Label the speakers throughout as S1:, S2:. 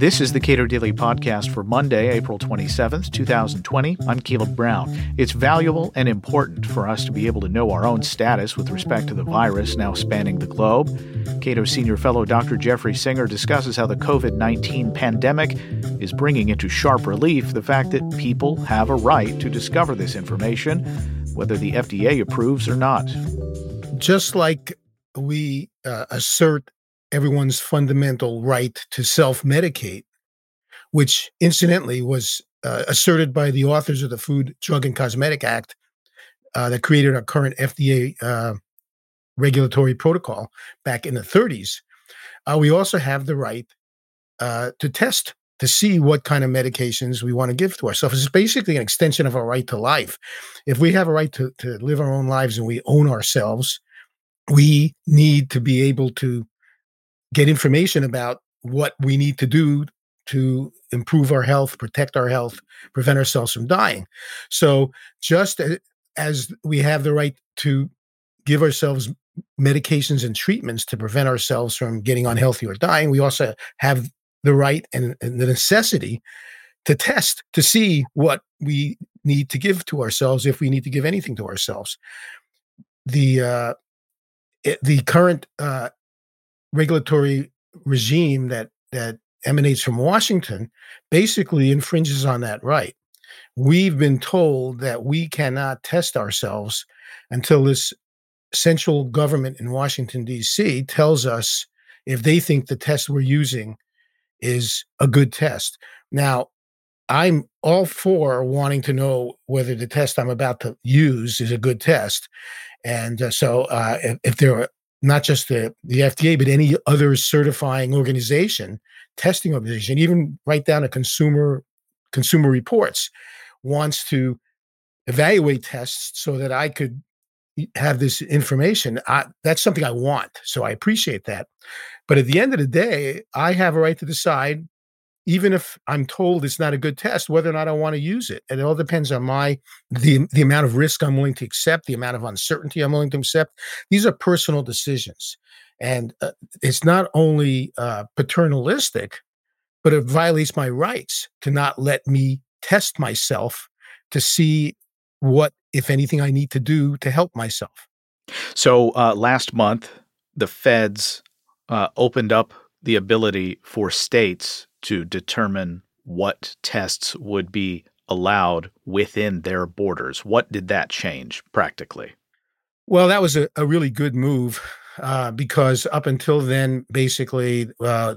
S1: This is the Cato Daily Podcast for Monday, April 27th, 2020. I'm Caleb Brown. It's valuable and important for us to be able to know our own status with respect to the virus now spanning the globe. Cato Senior Fellow Dr. Jeffrey Singer discusses how the COVID 19 pandemic is bringing into sharp relief the fact that people have a right to discover this information, whether the FDA approves or not.
S2: Just like we uh, assert everyone's fundamental right to self medicate, which incidentally was uh, asserted by the authors of the Food, Drug, and Cosmetic Act uh, that created our current FDA uh, regulatory protocol back in the 30s. Uh, we also have the right uh, to test to see what kind of medications we want to give to ourselves. It's basically an extension of our right to life. If we have a right to, to live our own lives and we own ourselves, we need to be able to get information about what we need to do to improve our health, protect our health, prevent ourselves from dying. So, just as we have the right to give ourselves medications and treatments to prevent ourselves from getting unhealthy or dying, we also have the right and, and the necessity to test to see what we need to give to ourselves if we need to give anything to ourselves. The uh, it, the current uh, regulatory regime that that emanates from Washington basically infringes on that right. We've been told that we cannot test ourselves until this central government in Washington, D.C. tells us if they think the test we're using is a good test. Now, I'm all for wanting to know whether the test I'm about to use is a good test. And uh, so, uh, if, if, there are not just the, the FDA, but any other certifying organization, testing organization, even right down to consumer consumer reports, wants to evaluate tests so that I could have this information. I, that's something I want. So I appreciate that. But at the end of the day, I have a right to decide, even if I'm told it's not a good test, whether or not I want to use it. And it all depends on my the the amount of risk I'm willing to accept, the amount of uncertainty I'm willing to accept. These are personal decisions, and uh, it's not only uh, paternalistic, but it violates my rights to not let me test myself to see what, if anything, I need to do to help myself.
S1: So uh, last month, the feds uh, opened up the ability for states to determine what tests would be allowed within their borders. What did that change practically?
S2: Well, that was a, a really good move uh, because up until then, basically, uh,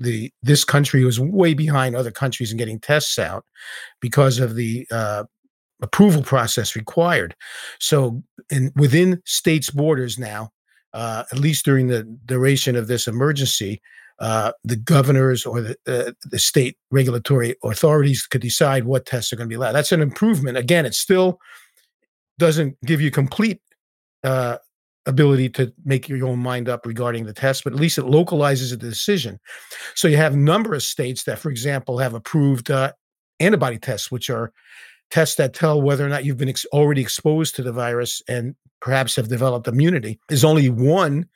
S2: the this country was way behind other countries in getting tests out because of the uh, approval process required. So, in within states' borders now, uh, at least during the duration of this emergency, uh, the governors or the, uh, the state regulatory authorities could decide what tests are going to be allowed. That's an improvement. Again, it still doesn't give you complete uh, ability to make your own mind up regarding the test, but at least it localizes the decision. So you have a number of states that, for example, have approved uh, antibody tests, which are tests that tell whether or not you've been ex- already exposed to the virus and perhaps have developed immunity. There's only one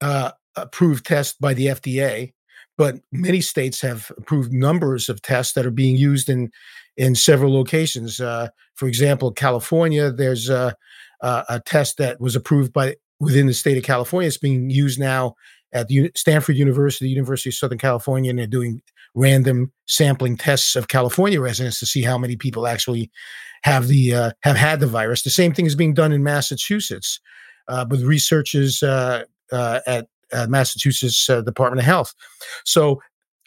S2: uh, approved test by the FDA, but many states have approved numbers of tests that are being used in in several locations. Uh, for example, California, there's a, a, a, test that was approved by within the state of California. It's being used now at the Stanford University, University of Southern California, and they're doing random sampling tests of California residents to see how many people actually have the uh, have had the virus. The same thing is being done in Massachusetts uh, with researchers uh, uh Massachusetts uh, Department of Health. So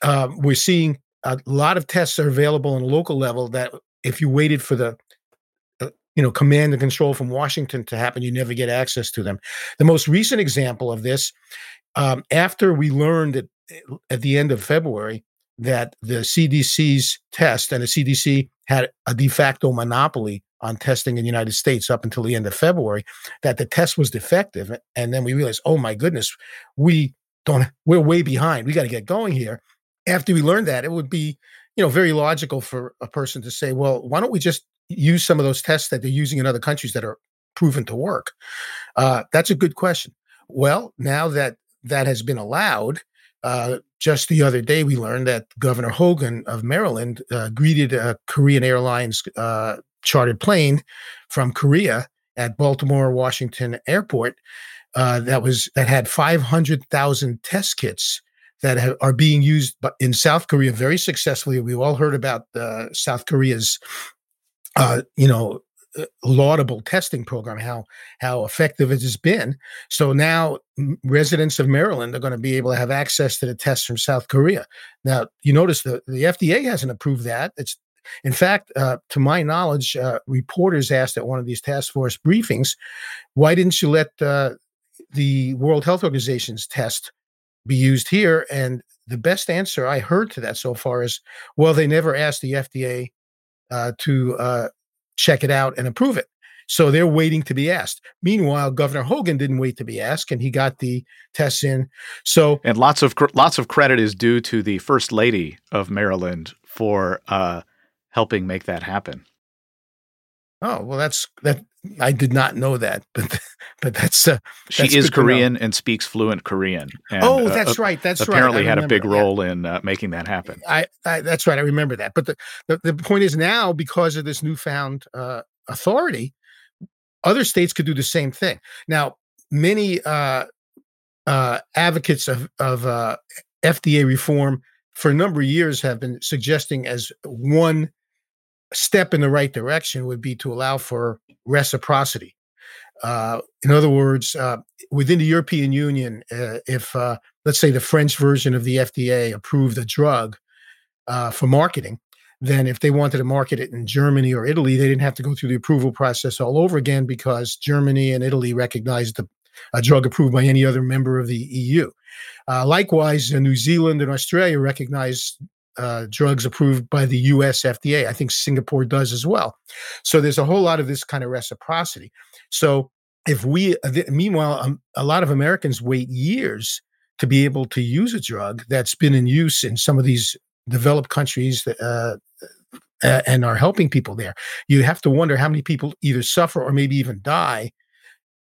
S2: um, we're seeing a lot of tests are available on a local level that if you waited for the uh, you know command and control from Washington to happen, you never get access to them. The most recent example of this, um, after we learned at, at the end of February that the CDC's test and the CDC had a de facto monopoly on testing in the United States up until the end of February, that the test was defective. And then we realized, oh my goodness, we don't, we're way behind. We got to get going here. After we learned that, it would be, you know, very logical for a person to say, well, why don't we just use some of those tests that they're using in other countries that are proven to work? Uh, that's a good question. Well, now that that has been allowed, uh, just the other day we learned that Governor Hogan of Maryland uh, greeted a Korean Airlines uh, chartered plane from Korea at Baltimore Washington Airport uh, that was that had 500,000 test kits that have, are being used in South Korea very successfully. We've all heard about uh, South Korea's, uh, you know, uh, laudable testing program, how how effective it has been. So now residents of Maryland are going to be able to have access to the tests from South Korea. Now you notice the the FDA hasn't approved that. It's in fact, uh, to my knowledge, uh, reporters asked at one of these task force briefings, "Why didn't you let uh, the World Health Organization's test be used here?" And the best answer I heard to that so far is, "Well, they never asked the FDA uh, to uh, check it out and approve it. So they're waiting to be asked. Meanwhile, Governor Hogan didn't wait to be asked, and he got the tests in. So
S1: and lots of lots of credit is due to the First Lady of Maryland for uh, helping make that happen.
S2: Oh well, that's that. I did not know that, but but that's uh,
S1: she that's is Korean and speaks fluent Korean. And,
S2: oh, uh, that's uh, right. That's right.
S1: apparently
S2: right.
S1: had a big role in uh, making that happen.
S2: I, I, that's right. I remember that. But the, the, the point is now because of this newfound uh, authority, other states could do the same thing. Now, many uh, uh, advocates of of FDA reform for a number of years have been suggesting as one step in the right direction would be to allow for reciprocity. Uh, in other words, uh, within the European Union, uh, if uh, let's say the French version of the FDA approved a drug uh, for marketing, then if they wanted to market it in Germany or Italy, they didn't have to go through the approval process all over again because Germany and Italy recognized the, a drug approved by any other member of the EU. Uh, likewise, New Zealand and Australia recognize uh, drugs approved by the US FDA. I think Singapore does as well. So there's a whole lot of this kind of reciprocity. So if we, uh, meanwhile, um, a lot of Americans wait years to be able to use a drug that's been in use in some of these developed countries uh, and are helping people there. You have to wonder how many people either suffer or maybe even die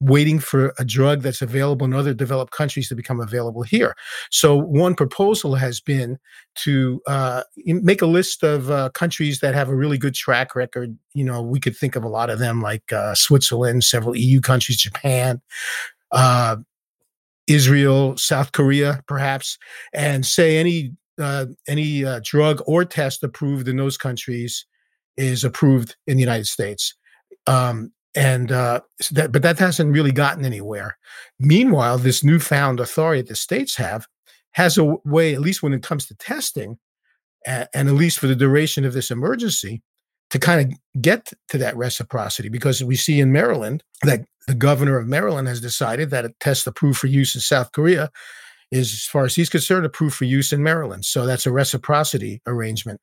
S2: waiting for a drug that's available in other developed countries to become available here. So, one proposal has been to uh, make a list of uh, countries that have a really good track record. You know, we could think of a lot of them like uh, Switzerland, several EU countries, Japan. Uh, Israel, South Korea, perhaps, and say any uh, any uh, drug or test approved in those countries is approved in the United States. Um, and uh, that, but that hasn't really gotten anywhere. Meanwhile, this newfound authority that the states have has a way, at least when it comes to testing, and, and at least for the duration of this emergency, to kind of get to that reciprocity. Because we see in Maryland that the governor of Maryland has decided that a test approved for use in South Korea is, as far as he's concerned, approved for use in Maryland. So that's a reciprocity arrangement.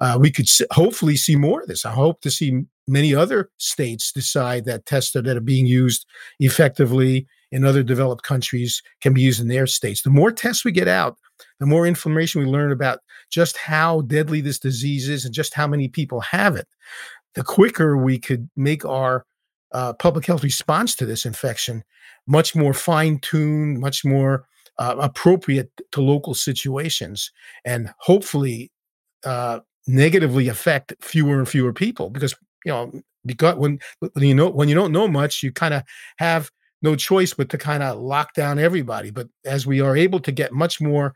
S2: Uh, we could s- hopefully see more of this. I hope to see many other states decide that tests that are being used effectively in other developed countries can be used in their states. The more tests we get out, the more information we learn about just how deadly this disease is and just how many people have it, the quicker we could make our uh, public health response to this infection much more fine tuned, much more uh, appropriate to local situations, and hopefully uh, negatively affect fewer and fewer people because you know because when when you know when you don't know much, you kind of have no choice but to kind of lock down everybody. But as we are able to get much more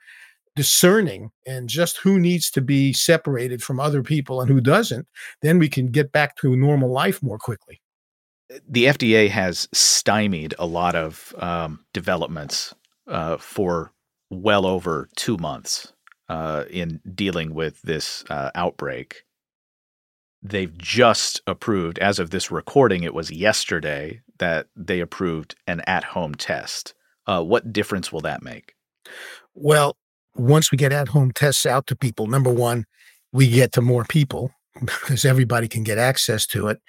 S2: discerning and just who needs to be separated from other people and who doesn't, then we can get back to normal life more quickly.
S1: The FDA has stymied a lot of um, developments uh, for well over two months uh, in dealing with this uh, outbreak. They've just approved, as of this recording, it was yesterday that they approved an at home test. Uh, what difference will that make?
S2: Well, once we get at home tests out to people, number one, we get to more people because everybody can get access to it.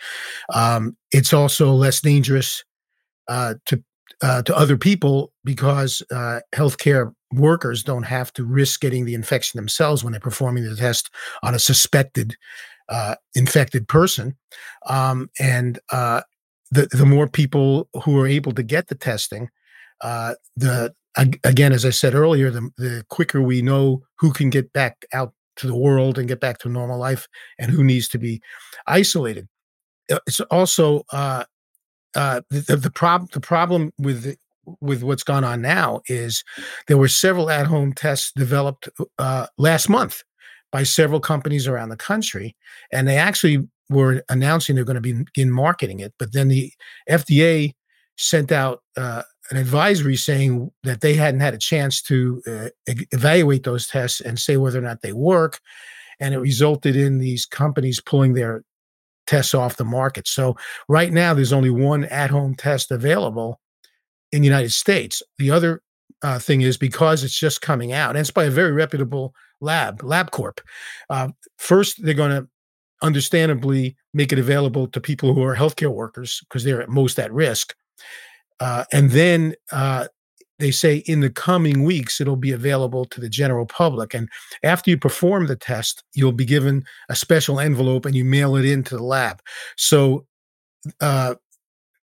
S2: Um, it's also less dangerous uh, to uh, to other people because uh, healthcare workers don't have to risk getting the infection themselves when they're performing the test on a suspected uh, infected person. Um, and uh, the the more people who are able to get the testing, uh, the again, as I said earlier, the, the quicker we know who can get back out to the world and get back to normal life and who needs to be isolated. It's also uh, uh, the, the problem. The problem with with what's gone on now is there were several at home tests developed uh, last month by several companies around the country, and they actually were announcing they're going to begin marketing it. But then the FDA sent out uh, an advisory saying that they hadn't had a chance to uh, evaluate those tests and say whether or not they work. And it resulted in these companies pulling their tests off the market. So right now, there's only one at home test available in the United States. The other uh, thing is because it's just coming out, and it's by a very reputable lab, LabCorp. Uh, first, they're going to understandably make it available to people who are healthcare workers because they're at most at risk. Uh, and then uh, they say in the coming weeks it'll be available to the general public. And after you perform the test, you'll be given a special envelope and you mail it into the lab. So, uh,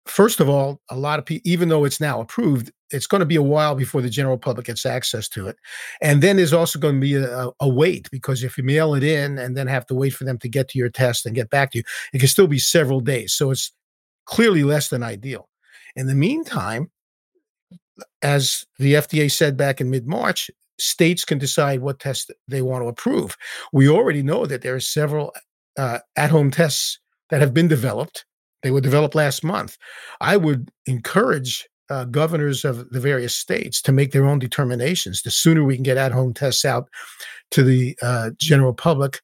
S2: first of all, a lot of people, even though it's now approved, it's going to be a while before the general public gets access to it. And then there's also going to be a, a, wait because if you mail it in and then have to wait for them to get to your test and get back to you, it can still be several days. So it's clearly less than ideal. In the meantime, as the FDA said back in mid March, states can decide what tests they want to approve. We already know that there are several uh, at home tests that have been developed. They were developed last month. I would encourage uh, governors of the various states to make their own determinations. The sooner we can get at home tests out to the uh, general public,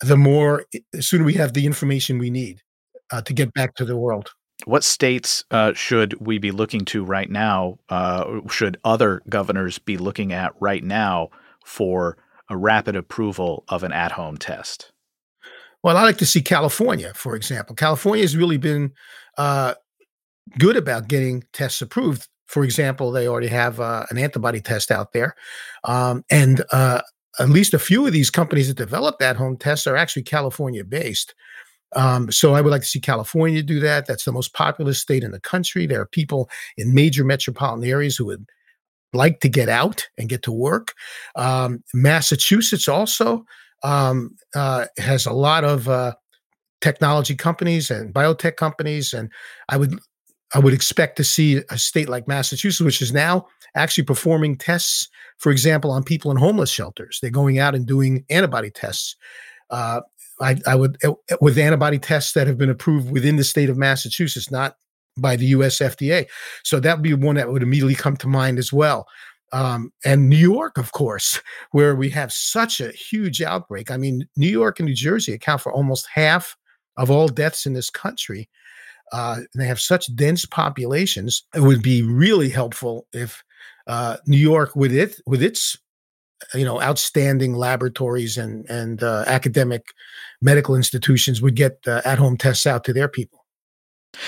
S2: the more, the sooner we have the information we need uh, to get back to the world.
S1: What states uh, should we be looking to right now? Uh, should other governors be looking at right now for a rapid approval of an at home test?
S2: Well, I like to see California, for example. California has really been uh, good about getting tests approved. For example, they already have uh, an antibody test out there. Um, and uh, at least a few of these companies that develop at home tests are actually California based. Um, so I would like to see California do that. That's the most populous state in the country. There are people in major metropolitan areas who would like to get out and get to work. Um, Massachusetts also um, uh, has a lot of uh, technology companies and biotech companies, and I would I would expect to see a state like Massachusetts, which is now actually performing tests, for example, on people in homeless shelters. They're going out and doing antibody tests. Uh, I, I would uh, with antibody tests that have been approved within the state of Massachusetts, not by the U.S. FDA. So that would be one that would immediately come to mind as well. Um, and New York, of course, where we have such a huge outbreak. I mean, New York and New Jersey account for almost half of all deaths in this country. Uh, they have such dense populations. It would be really helpful if uh, New York, with it with its you know outstanding laboratories and and uh, academic medical institutions would get uh, at home tests out to their people.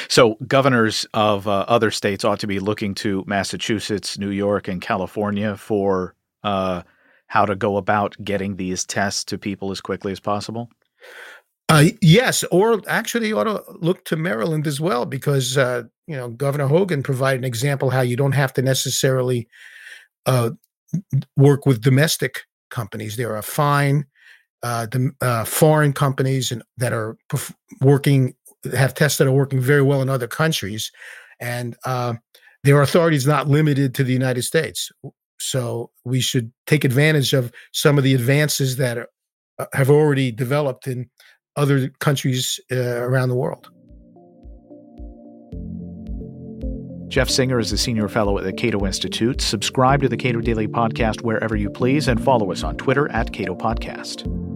S1: So governors of uh, other states ought to be looking to Massachusetts, New York, and California for uh, how to go about getting these tests to people as quickly as possible.
S2: Uh, yes, or actually, you ought to look to Maryland as well, because uh, you know Governor Hogan provided an example how you don't have to necessarily uh, work with domestic companies. There are fine uh, the, uh, foreign companies and, that are perf- working have tests that are working very well in other countries, and uh, their authority is not limited to the United States. So we should take advantage of some of the advances that are, uh, have already developed in other countries uh, around the world.
S1: Jeff Singer is a senior fellow at the Cato Institute. Subscribe to the Cato Daily Podcast wherever you please and follow us on Twitter at Cato Podcast.